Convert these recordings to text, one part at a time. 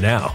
now.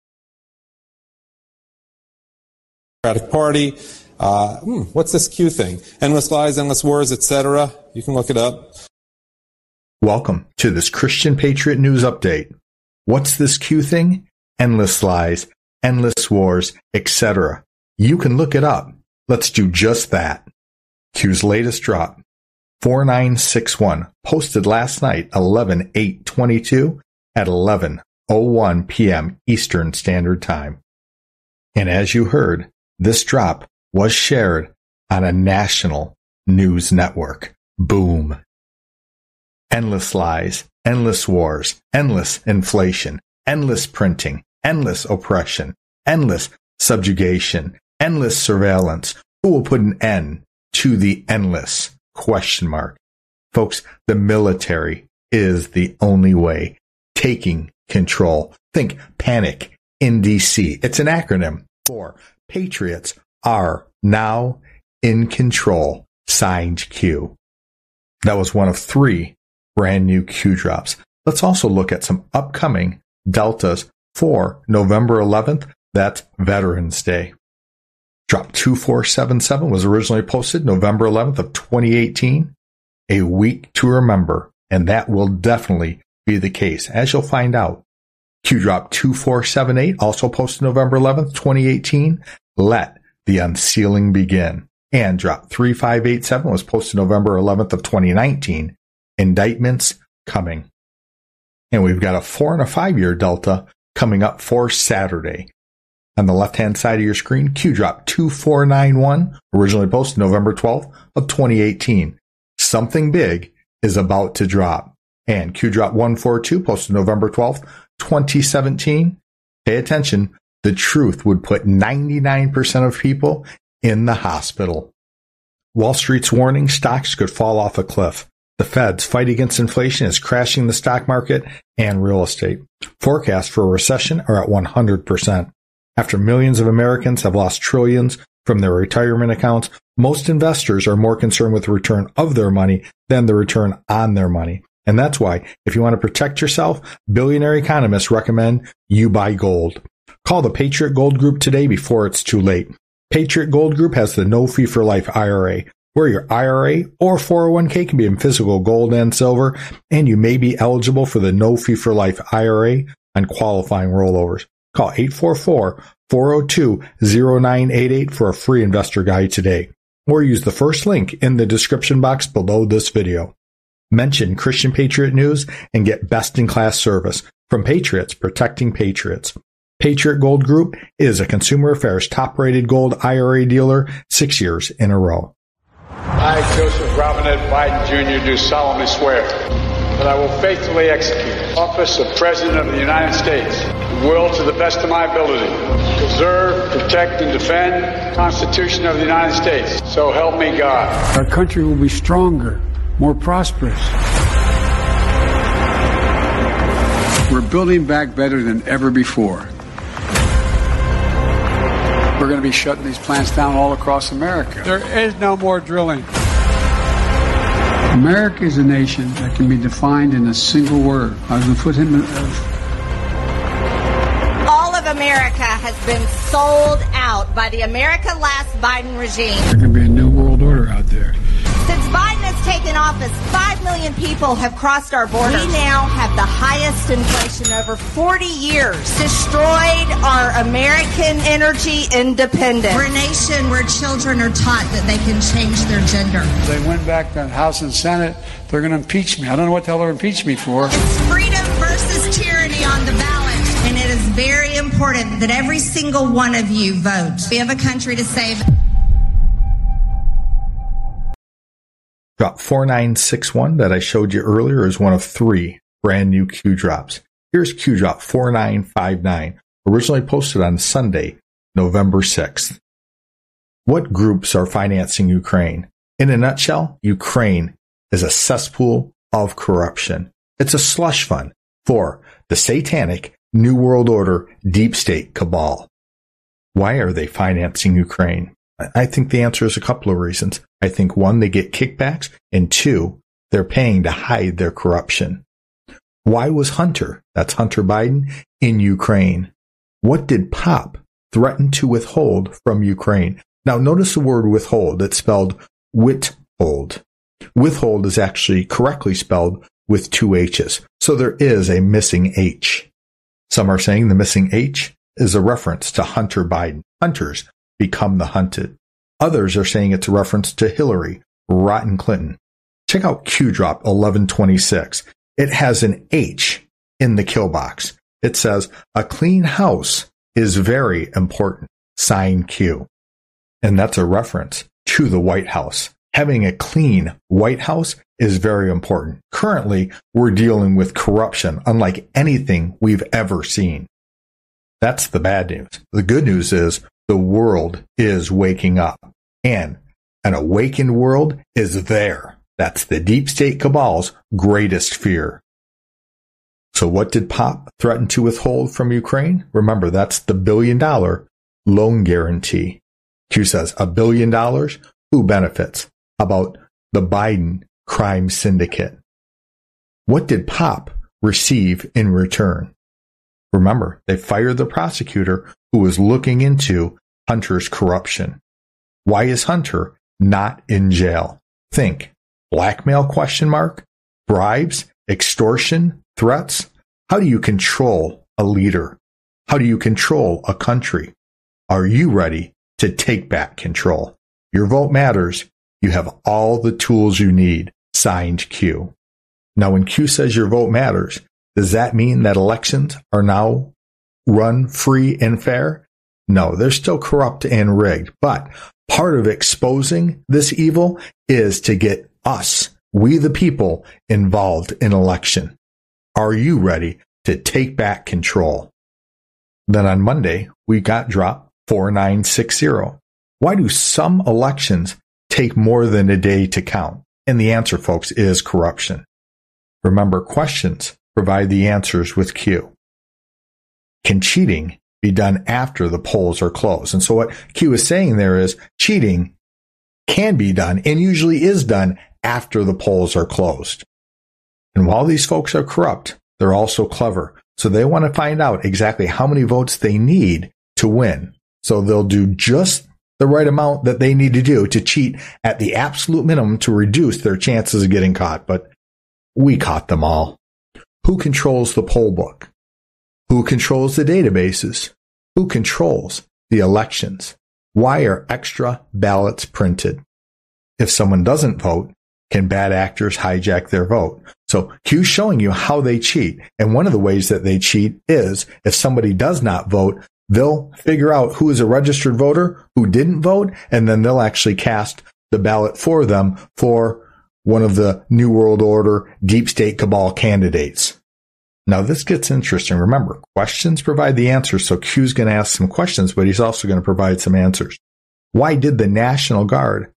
Democratic Party. Uh, hmm, what's this Q thing? Endless lies, endless wars, etc. You can look it up. Welcome to this Christian Patriot News Update. What's this Q thing? Endless lies, endless wars, etc. You can look it up. Let's do just that. Q's latest drop, 4961, posted last night 11 8 22 at 11:01 p.m. Eastern Standard Time. And as you heard, this drop was shared on a national news network. Boom. Endless lies, endless wars, endless inflation, endless printing, endless oppression, endless subjugation, endless surveillance. Who will put an end to the endless question mark? Folks, the military is the only way taking control. Think panic in DC. It's an acronym for Patriots are now in control. Signed Q. That was one of three brand new Q drops. Let's also look at some upcoming deltas for November 11th. That's Veterans Day. Drop 2477 was originally posted November 11th of 2018. A week to remember, and that will definitely be the case, as you'll find out. Q drop 2478 also posted November 11th, 2018. Let the unsealing begin. And drop 3587 was posted November 11th of 2019. Indictments coming. And we've got a four and a five year delta coming up for Saturday. On the left hand side of your screen, Q drop 2491, originally posted November 12th of 2018. Something big is about to drop. And Q drop 142 posted November 12th, 2017. Pay attention. The truth would put 99% of people in the hospital. Wall Street's warning stocks could fall off a cliff. The Fed's fight against inflation is crashing the stock market and real estate. Forecasts for a recession are at 100%. After millions of Americans have lost trillions from their retirement accounts, most investors are more concerned with the return of their money than the return on their money. And that's why, if you want to protect yourself, billionaire economists recommend you buy gold. Call the Patriot Gold Group today before it's too late. Patriot Gold Group has the no fee for life IRA, where your IRA or 401k can be in physical gold and silver, and you may be eligible for the no fee for life IRA on qualifying rollovers. Call 844-402-0988 for a free investor guide today, or use the first link in the description box below this video. Mention Christian Patriot News and get best in class service from Patriots Protecting Patriots. Patriot Gold Group is a Consumer Affairs top rated gold IRA dealer six years in a row. I, Joseph Robinette Biden Jr., do solemnly swear that I will faithfully execute the office of President of the United States and will, to the best of my ability, preserve, protect, and defend the Constitution of the United States. So help me God. Our country will be stronger, more prosperous. We're building back better than ever before. We're going to be shutting these plants down all across America. There is no more drilling. America is a nation that can be defined in a single word. I was going to put him in. Uh, all of America has been sold out by the America Last Biden regime. There's going to be a new taken office, 5 million people have crossed our border. We now have the highest inflation over 40 years, destroyed our American energy independence. We're a nation where children are taught that they can change their gender. They went back to the House and Senate. They're going to impeach me. I don't know what the hell they're impeach me for. It's freedom versus tyranny on the ballot. And it is very important that every single one of you vote. We have a country to save. Drop 4961 that I showed you earlier is one of three brand new Q drops. Here's Q drop 4959, originally posted on Sunday, November 6th. What groups are financing Ukraine? In a nutshell, Ukraine is a cesspool of corruption. It's a slush fund for the satanic New World Order deep state cabal. Why are they financing Ukraine? I think the answer is a couple of reasons. I think one, they get kickbacks, and two, they're paying to hide their corruption. Why was Hunter, that's Hunter Biden, in Ukraine? What did Pop threaten to withhold from Ukraine? Now notice the word withhold. It's spelled withhold. Withhold is actually correctly spelled with two H's. So there is a missing H. Some are saying the missing H is a reference to Hunter Biden. Hunters become the hunted. Others are saying it's a reference to Hillary, Rodham Clinton. Check out Q Drop 1126. It has an H in the kill box. It says, a clean house is very important. Sign Q. And that's a reference to the White House. Having a clean White House is very important. Currently, we're dealing with corruption unlike anything we've ever seen. That's the bad news. The good news is the world is waking up and an awakened world is there. That's the deep state cabal's greatest fear. So what did Pop threaten to withhold from Ukraine? Remember, that's the billion dollar loan guarantee. Q says a billion dollars. Who benefits? About the Biden crime syndicate? What did Pop receive in return? Remember, they fired the prosecutor who was looking into Hunter's corruption. Why is Hunter not in jail? Think blackmail question mark, bribes, extortion, threats. How do you control a leader? How do you control a country? Are you ready to take back control? Your vote matters. You have all the tools you need. Signed Q. Now, when Q says your vote matters, does that mean that elections are now run free and fair? No, they're still corrupt and rigged. But part of exposing this evil is to get us, we the people, involved in election. Are you ready to take back control? Then on Monday, we got drop 4960. Why do some elections take more than a day to count? And the answer, folks, is corruption. Remember, questions provide the answers with Q. Can cheating be done after the polls are closed? And so what Q is saying there is cheating can be done and usually is done after the polls are closed. And while these folks are corrupt, they're also clever. So they want to find out exactly how many votes they need to win. So they'll do just the right amount that they need to do to cheat at the absolute minimum to reduce their chances of getting caught. But we caught them all. Who controls the poll book? Who controls the databases? Who controls the elections? Why are extra ballots printed? If someone doesn't vote, can bad actors hijack their vote? So Q's showing you how they cheat. And one of the ways that they cheat is if somebody does not vote, they'll figure out who is a registered voter, who didn't vote, and then they'll actually cast the ballot for them for one of the New World Order deep state cabal candidates. Now this gets interesting. Remember, questions provide the answers. So Q's going to ask some questions, but he's also going to provide some answers. Why did the National Guard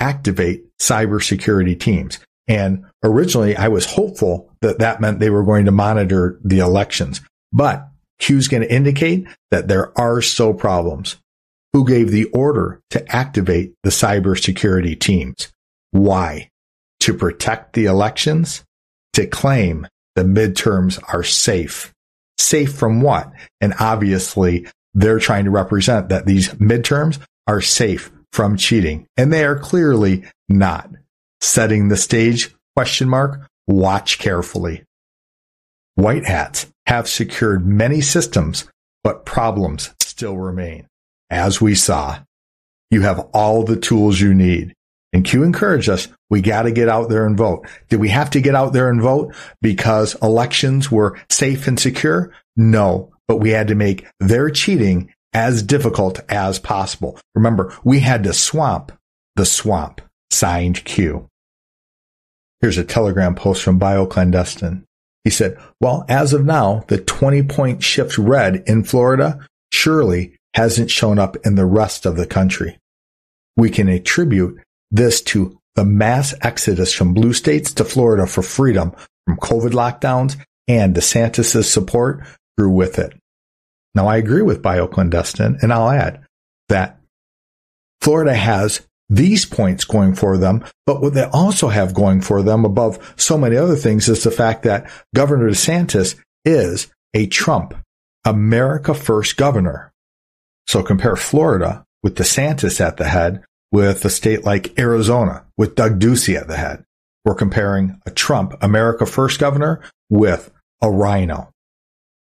activate cybersecurity teams? And originally I was hopeful that that meant they were going to monitor the elections, but Q's going to indicate that there are still problems. Who gave the order to activate the cybersecurity teams? Why? To protect the elections? To claim the midterms are safe. Safe from what? And obviously they're trying to represent that these midterms are safe from cheating. And they are clearly not. Setting the stage question mark. Watch carefully. White hats have secured many systems, but problems still remain. As we saw, you have all the tools you need. And Q encouraged us, we got to get out there and vote. Did we have to get out there and vote because elections were safe and secure? No, but we had to make their cheating as difficult as possible. Remember, we had to swamp the swamp. Signed Q. Here's a telegram post from BioClandestine. He said, well, as of now, the 20 point shift red in Florida surely hasn't shown up in the rest of the country. We can attribute this to the mass exodus from blue states to Florida for freedom from COVID lockdowns and DeSantis' support grew with it. Now I agree with bioclandestine and I'll add that Florida has these points going for them, but what they also have going for them above so many other things is the fact that Governor DeSantis is a Trump, America First governor. So compare Florida with DeSantis at the head with a state like Arizona with Doug Ducey at the head. We're comparing a Trump, America First governor with a RINO.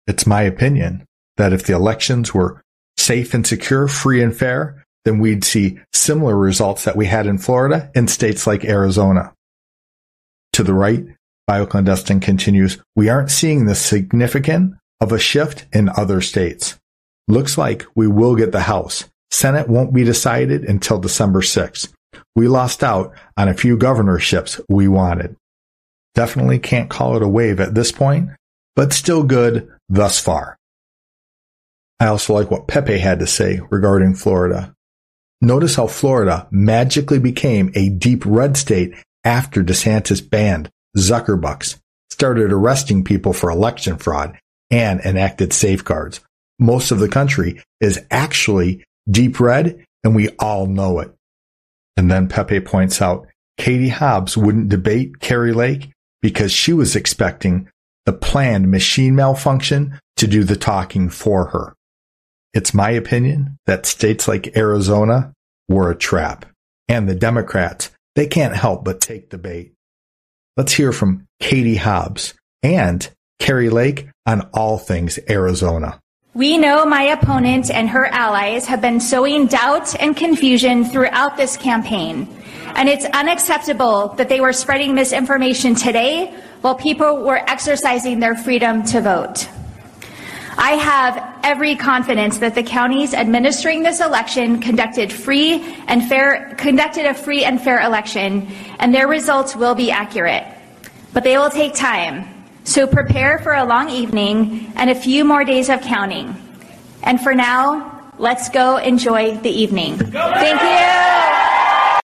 It's my opinion that if the elections were safe and secure, free and fair, then we'd see similar results that we had in Florida in states like Arizona. To the right, bioclandestine continues, we aren't seeing the significant of a shift in other states. Looks like we will get the House. Senate won't be decided until December 6th. We lost out on a few governorships we wanted. Definitely can't call it a wave at this point, but still good thus far. I also like what Pepe had to say regarding Florida. Notice how Florida magically became a deep red state after DeSantis banned Zuckerbucks, started arresting people for election fraud, and enacted safeguards. Most of the country is actually deep red, and we all know it. And then Pepe points out Katie Hobbs wouldn't debate Kari Lake because she was expecting the planned machine malfunction to do the talking for her. It's my opinion that states like Arizona were a trap. And the Democrats, they can't help but take the bait. Let's hear from Katie Hobbs and Kari Lake on all things Arizona. We know my opponent and her allies have been sowing doubt and confusion throughout this campaign. And it's unacceptable that they were spreading misinformation today while people were exercising their freedom to vote. I have every confidence that the counties administering this election conducted free and fair conducted a free and fair election and their results will be accurate. But they will take time. So prepare for a long evening and a few more days of counting. And for now, let's go enjoy the evening. Thank you.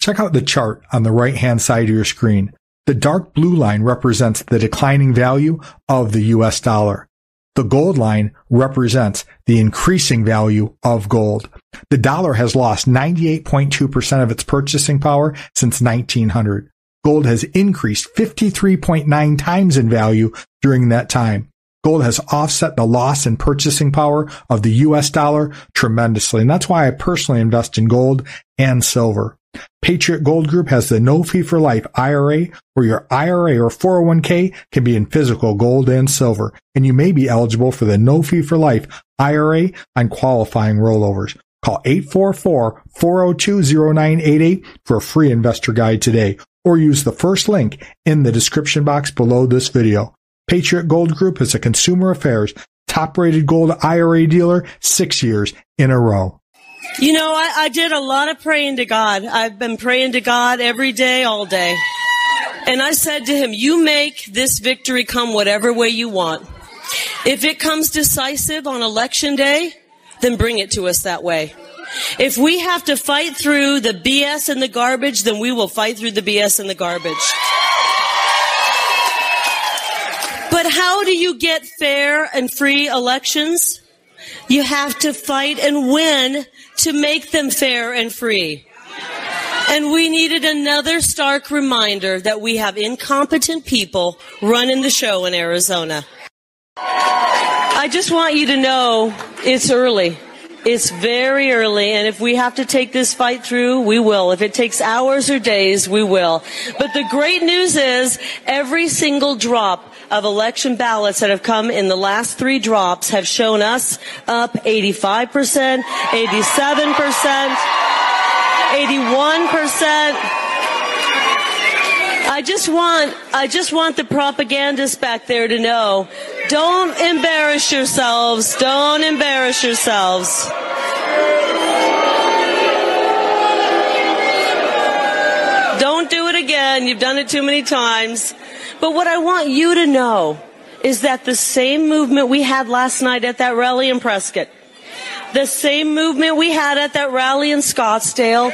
Check out the chart on the right hand side of your screen. The dark blue line represents the declining value of the US dollar. The gold line represents the increasing value of gold. The dollar has lost 98.2% of its purchasing power since 1900. Gold has increased 53.9 times in value during that time. Gold has offset the loss in purchasing power of the US dollar tremendously. And that's why I personally invest in gold and silver. Patriot Gold Group has the no fee for life IRA where your IRA or 401k can be in physical gold and silver. And you may be eligible for the no fee for life IRA on qualifying rollovers. Call 844-402-0988 for a free investor guide today or use the first link in the description box below this video. Patriot Gold Group is a consumer affairs top rated gold IRA dealer six years in a row. You know, I, I did a lot of praying to God. I've been praying to God every day, all day. And I said to him, you make this victory come whatever way you want. If it comes decisive on election day, then bring it to us that way. If we have to fight through the BS and the garbage, then we will fight through the BS and the garbage. But how do you get fair and free elections? You have to fight and win to make them fair and free. And we needed another stark reminder that we have incompetent people running the show in Arizona. I just want you to know it's early. It's very early, and if we have to take this fight through, we will. If it takes hours or days, we will. But the great news is every single drop of election ballots that have come in the last three drops have shown us up 85%, 87%, 81%. I just want, I just want the propagandists back there to know, don't embarrass yourselves. Don't embarrass yourselves. Don't do it again. You've done it too many times. But what I want you to know is that the same movement we had last night at that rally in Prescott, the same movement we had at that rally in Scottsdale,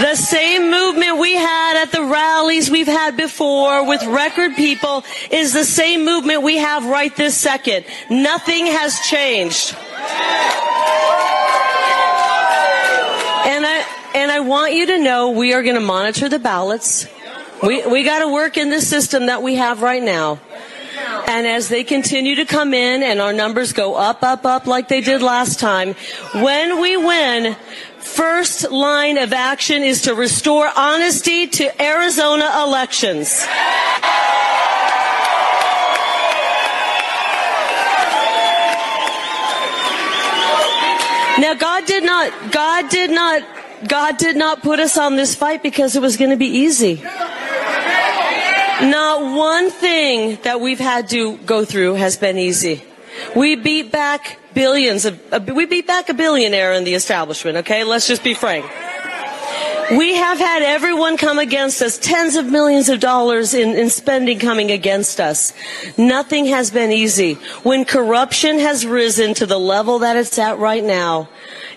the same movement we had at the rallies we've had before with record people is the same movement we have right this second. Nothing has changed. And I, and I want you to know we are going to monitor the ballots. We, we got to work in the system that we have right now. And as they continue to come in and our numbers go up, up, up like they did last time, when we win, first line of action is to restore honesty to Arizona elections. Now God did not, God did not, God did not put us on this fight because it was going to be easy. Not one thing that we've had to go through has been easy. We beat back billions of, we beat back a billionaire in the establishment, okay? Let's just be frank. We have had everyone come against us, tens of millions of dollars in, in spending coming against us. Nothing has been easy. When corruption has risen to the level that it's at right now,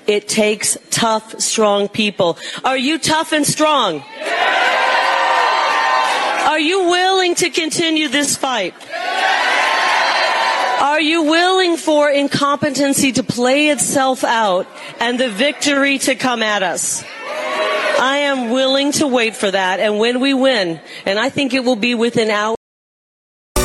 it takes tough, strong people. Are you tough and strong? Are you willing to continue this fight? Are you willing for incompetency to play itself out and the victory to come at us? I am willing to wait for that. And when we win, and I think it will be within hours.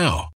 now.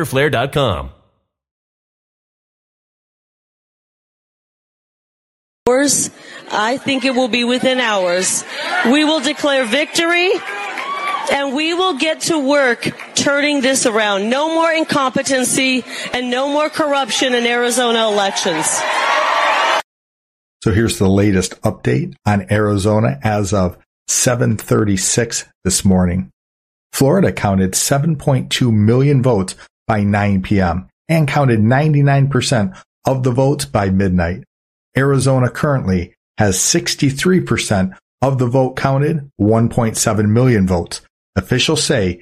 I think it will be within hours. We will declare victory and we will get to work turning this around. No more incompetency and no more corruption in Arizona elections. So here's the latest update on Arizona as of 736 this morning. Florida counted 7.2 million votes by 9 p.m. and counted 99% of the votes by midnight. Arizona currently has 63% of the vote counted, 1.7 million votes. Officials say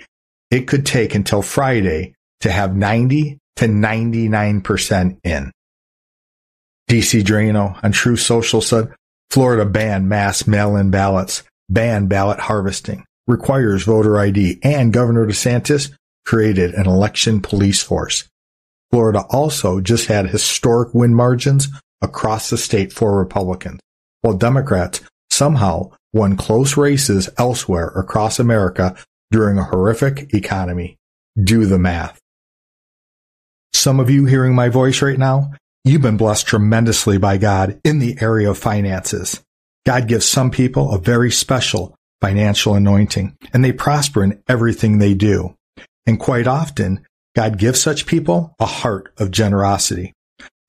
it could take until Friday to have 90 to 99% in. DC Draino on Truth Social said Florida banned mass mail-in ballots, banned ballot harvesting, requires voter ID, and Governor DeSantis created an election police force. Florida also just had historic win margins across the state for Republicans, while Democrats somehow won close races elsewhere across America during a horrific economy. Do the math. Some of you hearing my voice right now, you've been blessed tremendously by God in the area of finances. God gives some people a very special financial anointing and they prosper in everything they do. And quite often, God gives such people a heart of generosity.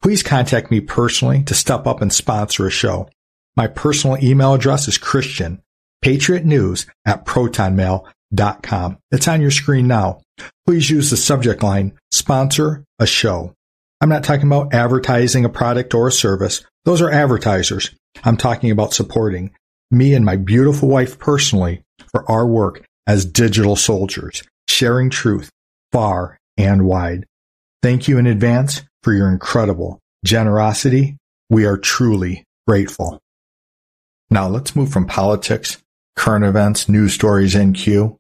Please contact me personally to step up and sponsor a show. My personal email address is Christian, Patriot News at protonmail.com. It's on your screen now. Please use the subject line, sponsor a show. I'm not talking about advertising a product or a service. Those are advertisers. I'm talking about supporting me and my beautiful wife personally for our work as digital soldiers, sharing truth far and wide. Thank you in advance for your incredible generosity. We are truly grateful. Now let's move from politics, current events, news stories, NQ.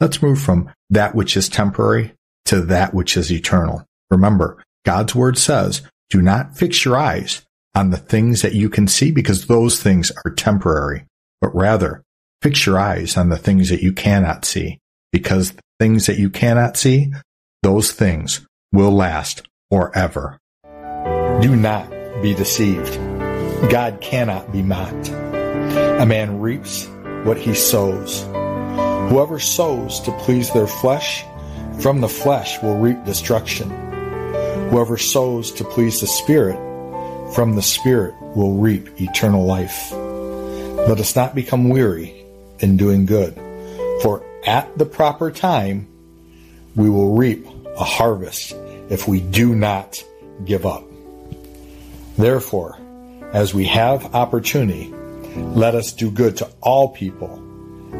Let's move from that which is temporary to that which is eternal. Remember, God's word says, do not fix your eyes on the things that you can see because those things are temporary, but rather fix your eyes on the things that you cannot see because things that you cannot see, those things will last forever. Do not be deceived. God cannot be mocked. A man reaps what he sows. Whoever sows to please their flesh, from the flesh will reap destruction. Whoever sows to please the Spirit, from the Spirit will reap eternal life. Let us not become weary in doing good, for at the proper time we will reap a harvest if we do not give up. Therefore, as we have opportunity, let us do good to all people,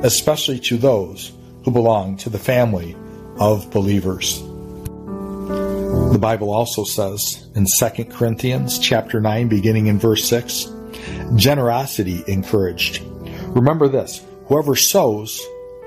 especially to those who belong to the family of believers. The Bible also says in 2 Corinthians chapter 9 beginning in verse 6, generosity encouraged. Remember this, whoever sows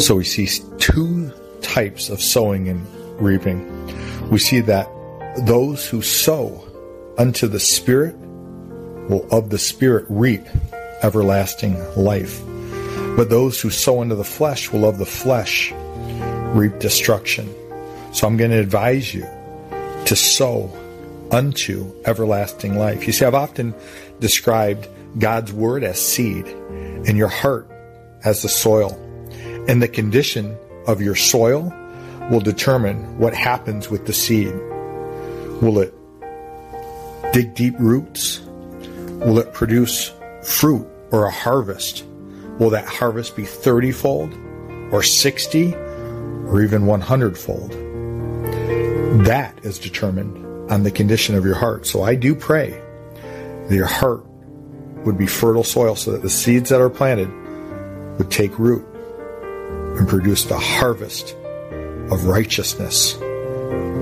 So we see two types of sowing and reaping. We see that those who sow unto the Spirit will of the Spirit reap everlasting life. But those who sow unto the flesh will of the flesh reap destruction. So I'm going to advise you to sow unto everlasting life. You see, I've often described God's word as seed and your heart as the soil. And the condition of your soil will determine what happens with the seed. Will it dig deep roots? Will it produce fruit or a harvest. Will that harvest be 30 fold or 60 or even 100 fold? That is determined on the condition of your heart. So I do pray that your heart would be fertile soil so that the seeds that are planted would take root and produce the harvest of righteousness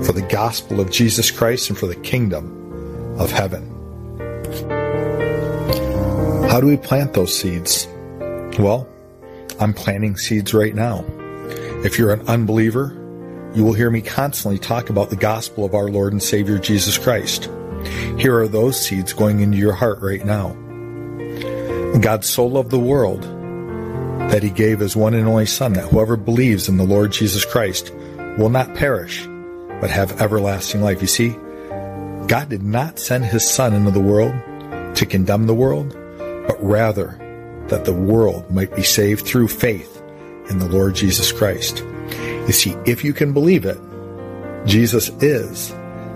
for the gospel of Jesus Christ and for the kingdom of heaven. How do we plant those seeds? Well, I'm planting seeds right now. If you're an unbeliever, you will hear me constantly talk about the gospel of our Lord and Savior Jesus Christ. Here are those seeds going into your heart right now. God so loved the world that he gave his one and only Son, that whoever believes in the Lord Jesus Christ will not perish, but have everlasting life. You see, God did not send his Son into the world to condemn the world, but rather that the world might be saved through faith in the Lord Jesus Christ. You see, if you can believe it, Jesus is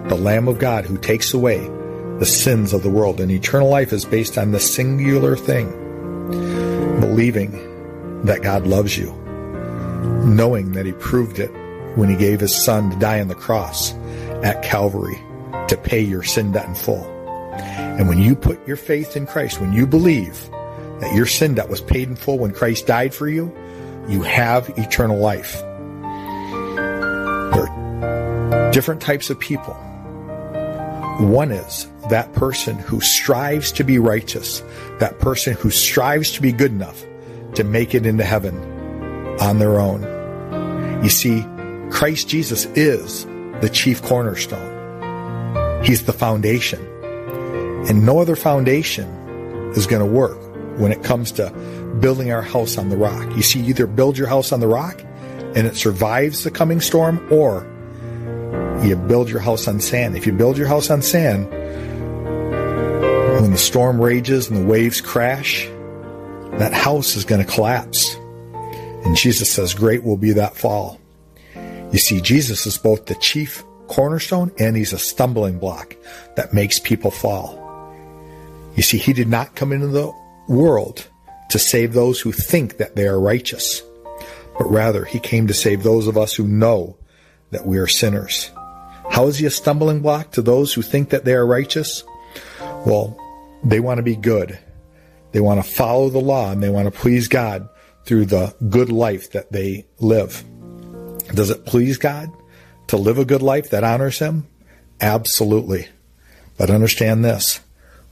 the Lamb of God who takes away the sins of the world. And eternal life is based on the singular thing believing that God loves you, knowing that He proved it when He gave His Son to die on the cross at Calvary to pay your sin debt in full. And when you put your faith in Christ, when you believe that your sin debt was paid in full when Christ died for you, you have eternal life. There are different types of people. One is that person who strives to be righteous, that person who strives to be good enough to make it into heaven on their own. You see, Christ Jesus is the chief cornerstone. He's the foundation. And no other foundation is going to work when it comes to building our house on the rock. You see, either build your house on the rock and it survives the coming storm, or you build your house on sand. If you build your house on sand, when the storm rages and the waves crash, that house is going to collapse. And Jesus says, Great will be that fall. You see, Jesus is both the chief cornerstone and he's a stumbling block that makes people fall. You see, he did not come into the world to save those who think that they are righteous, but rather he came to save those of us who know that we are sinners. How is he a stumbling block to those who think that they are righteous? Well, they want to be good. They want to follow the law and they want to please God through the good life that they live. Does it please God to live a good life that honors Him? Absolutely. But understand this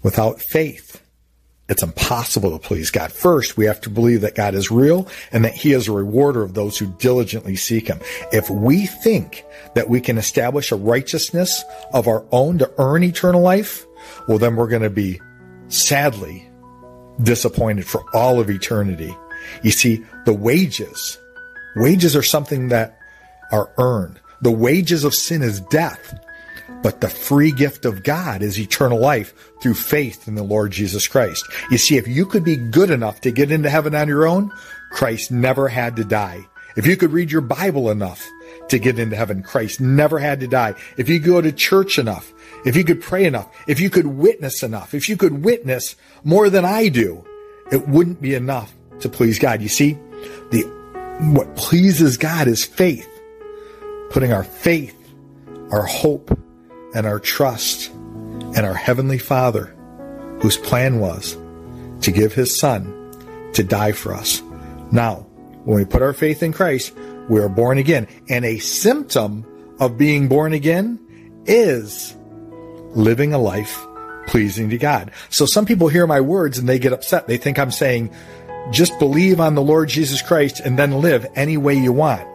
without faith, it's impossible to please God. First, we have to believe that God is real and that He is a rewarder of those who diligently seek Him. If we think that we can establish a righteousness of our own to earn eternal life, well, then we're going to be sadly disappointed for all of eternity. You see, the wages, wages are something that are earned. The wages of sin is death, but the free gift of God is eternal life through faith in the Lord Jesus Christ. You see, if you could be good enough to get into heaven on your own, Christ never had to die. If you could read your Bible enough to get into heaven, Christ never had to die. If you go to church enough, if you could pray enough, if you could witness enough, if you could witness more than I do, it wouldn't be enough to please God. You see, the what pleases God is faith. Putting our faith, our hope, and our trust in our Heavenly Father, whose plan was to give His Son to die for us. Now, when we put our faith in Christ, we are born again. And a symptom of being born again is living a life pleasing to God. So some people hear my words and they get upset. They think I'm saying, just believe on the Lord Jesus Christ and then live any way you want.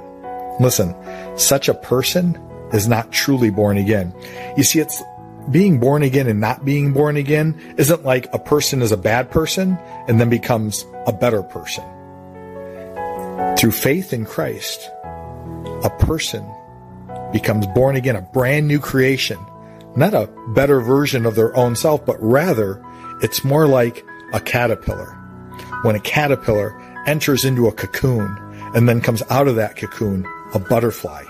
Listen, such a person is not truly born again. You see, it's being born again and not being born again isn't like a person is a bad person and then becomes a better person. Through faith in Christ, a person becomes born again, a brand new creation not a better version of their own self, but rather it's more like a caterpillar. When a caterpillar enters into a cocoon and then comes out of that cocoon, a butterfly.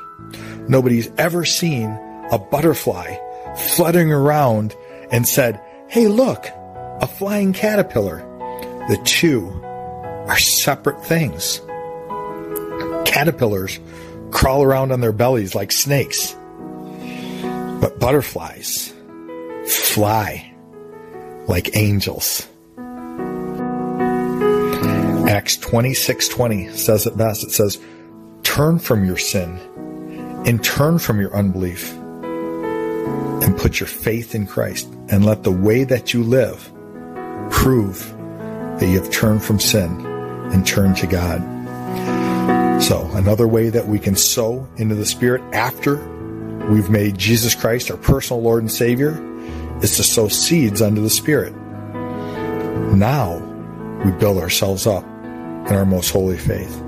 Nobody's ever seen a butterfly fluttering around and said, Hey, look, a flying caterpillar. The two are separate things. Caterpillars crawl around on their bellies like snakes, but butterflies fly like angels. Acts 26:20 says it best. It says, "Turn from your sin and turn from your unbelief and put your faith in Christ and let the way that you live prove that you have turned from sin and turned to God." So, another way that we can sow into the Spirit after we've made Jesus Christ our personal Lord and Savior is to sow seeds unto the Spirit. Now we build ourselves up in our most holy faith.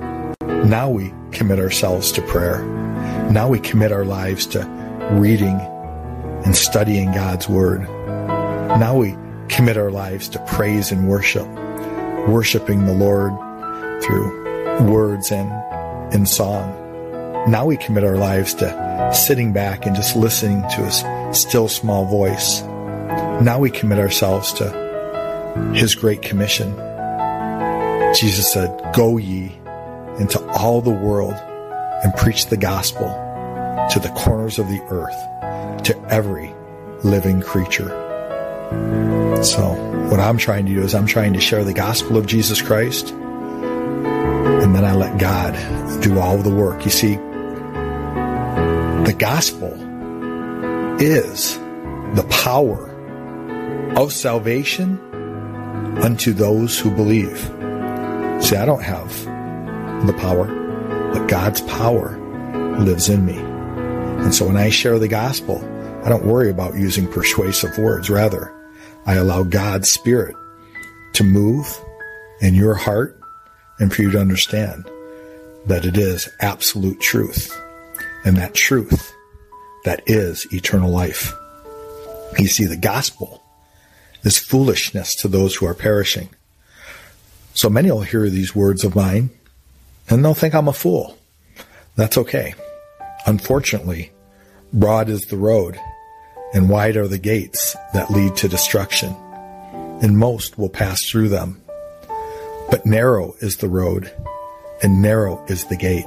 Now we commit ourselves to prayer. Now we commit our lives to reading and studying God's Word. Now we commit our lives to praise and worship, worshiping the Lord through words and in song. Now we commit our lives to sitting back and just listening to His still small voice. Now we commit ourselves to His great commission. Jesus said, Go ye into all the world and preach the gospel to the corners of the earth, to every living creature. So, what I'm trying to do is I'm trying to share the gospel of Jesus Christ, then I let God do all the work. You see, the gospel is the power of salvation unto those who believe. See, I don't have the power, but God's power lives in me. And so when I share the gospel, I don't worry about using persuasive words. Rather, I allow God's Spirit to move in your heart and for you to understand that it is absolute truth. And that truth, that is eternal life. You see, the gospel is foolishness to those who are perishing. So many will hear these words of mine and they'll think I'm a fool. That's okay. Unfortunately, broad is the road and wide are the gates that lead to destruction, and most will pass through them. But narrow is the road and narrow is the gate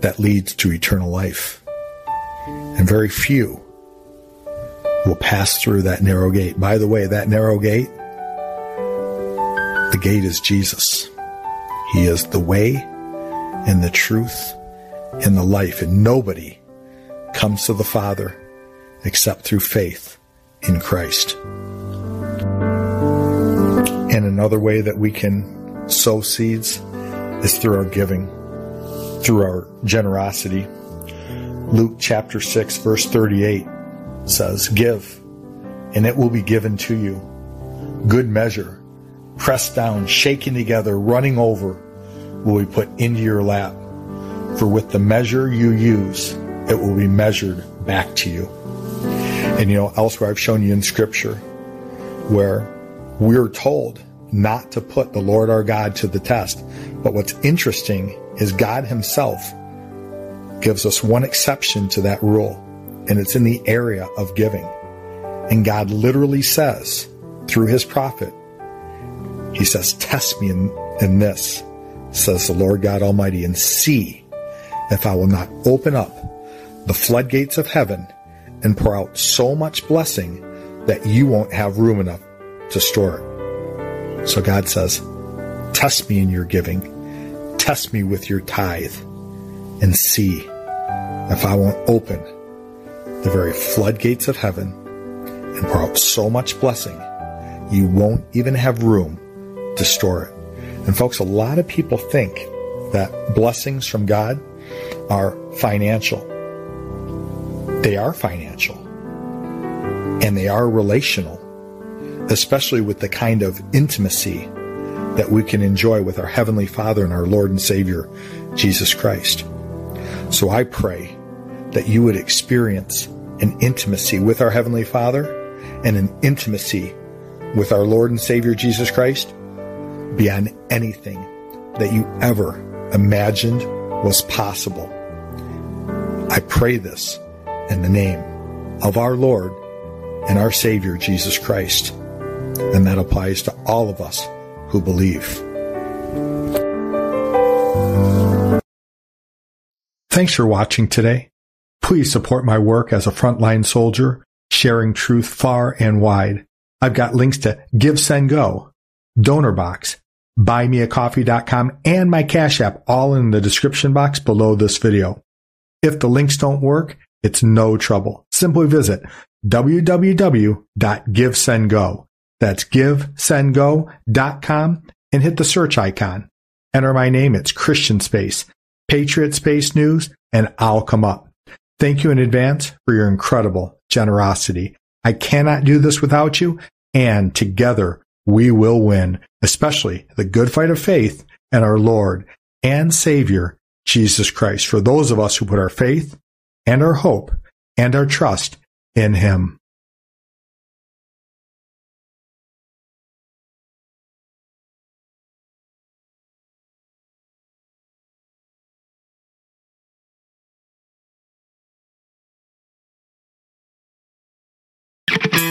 that leads to eternal life. And very few will pass through that narrow gate. By the way, that narrow gate the gate is Jesus. He is the way and the truth and the life, and nobody comes to the Father except through faith in Christ. And another way that we can sow seeds is through our giving, through our generosity. Luke chapter 6 verse 38 says, Give, and it will be given to you. Good measure, pressed down, shaken together, running over, will be put into your lap. For with the measure you use, it will be measured back to you. And you know, elsewhere I've shown you in scripture where we're told not to put the Lord our God to the test. But what's interesting is God himself gives us one exception to that rule, and it's in the area of giving. And God literally says through his prophet, he says, Test me in, in this, says the Lord God Almighty, and see if I will not open up the floodgates of heaven and pour out so much blessing that you won't have room enough to store it. So God says, Test me in your giving, test me with your tithe, and see if I won't open the very floodgates of heaven and pour out so much blessing you won't even have room to store it. And folks, a lot of people think that blessings from God are financial. They are financial. And they are relational, especially with the kind of intimacy that we can enjoy with our Heavenly Father and our Lord and Savior, Jesus Christ. So I pray that you would experience an intimacy with our Heavenly Father and an intimacy with our Lord and Savior Jesus Christ beyond anything that you ever imagined was possible. I pray this in the name of our Lord and our Savior Jesus Christ. And that applies to all of us who believe. Thanks for watching today. Please support my work as a frontline soldier, sharing truth far and wide. I've got links to Give, Send, Go, Donor Box, buymeacoffee.com, and my Cash App all in the description box below this video. If the links don't work, it's no trouble. Simply visit www.givesendgo. That's givesendgo.com and hit the search icon. Enter my name. It's Christian Space, Patriot Space News, and I'll come up. Thank you in advance for your incredible generosity. I cannot do this without you, and together we will win, especially the good fight of faith and our Lord and Savior, Jesus Christ, for those of us who put our faith and our hope and our trust in Him.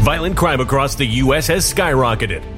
Violent crime across the U.S. has skyrocketed.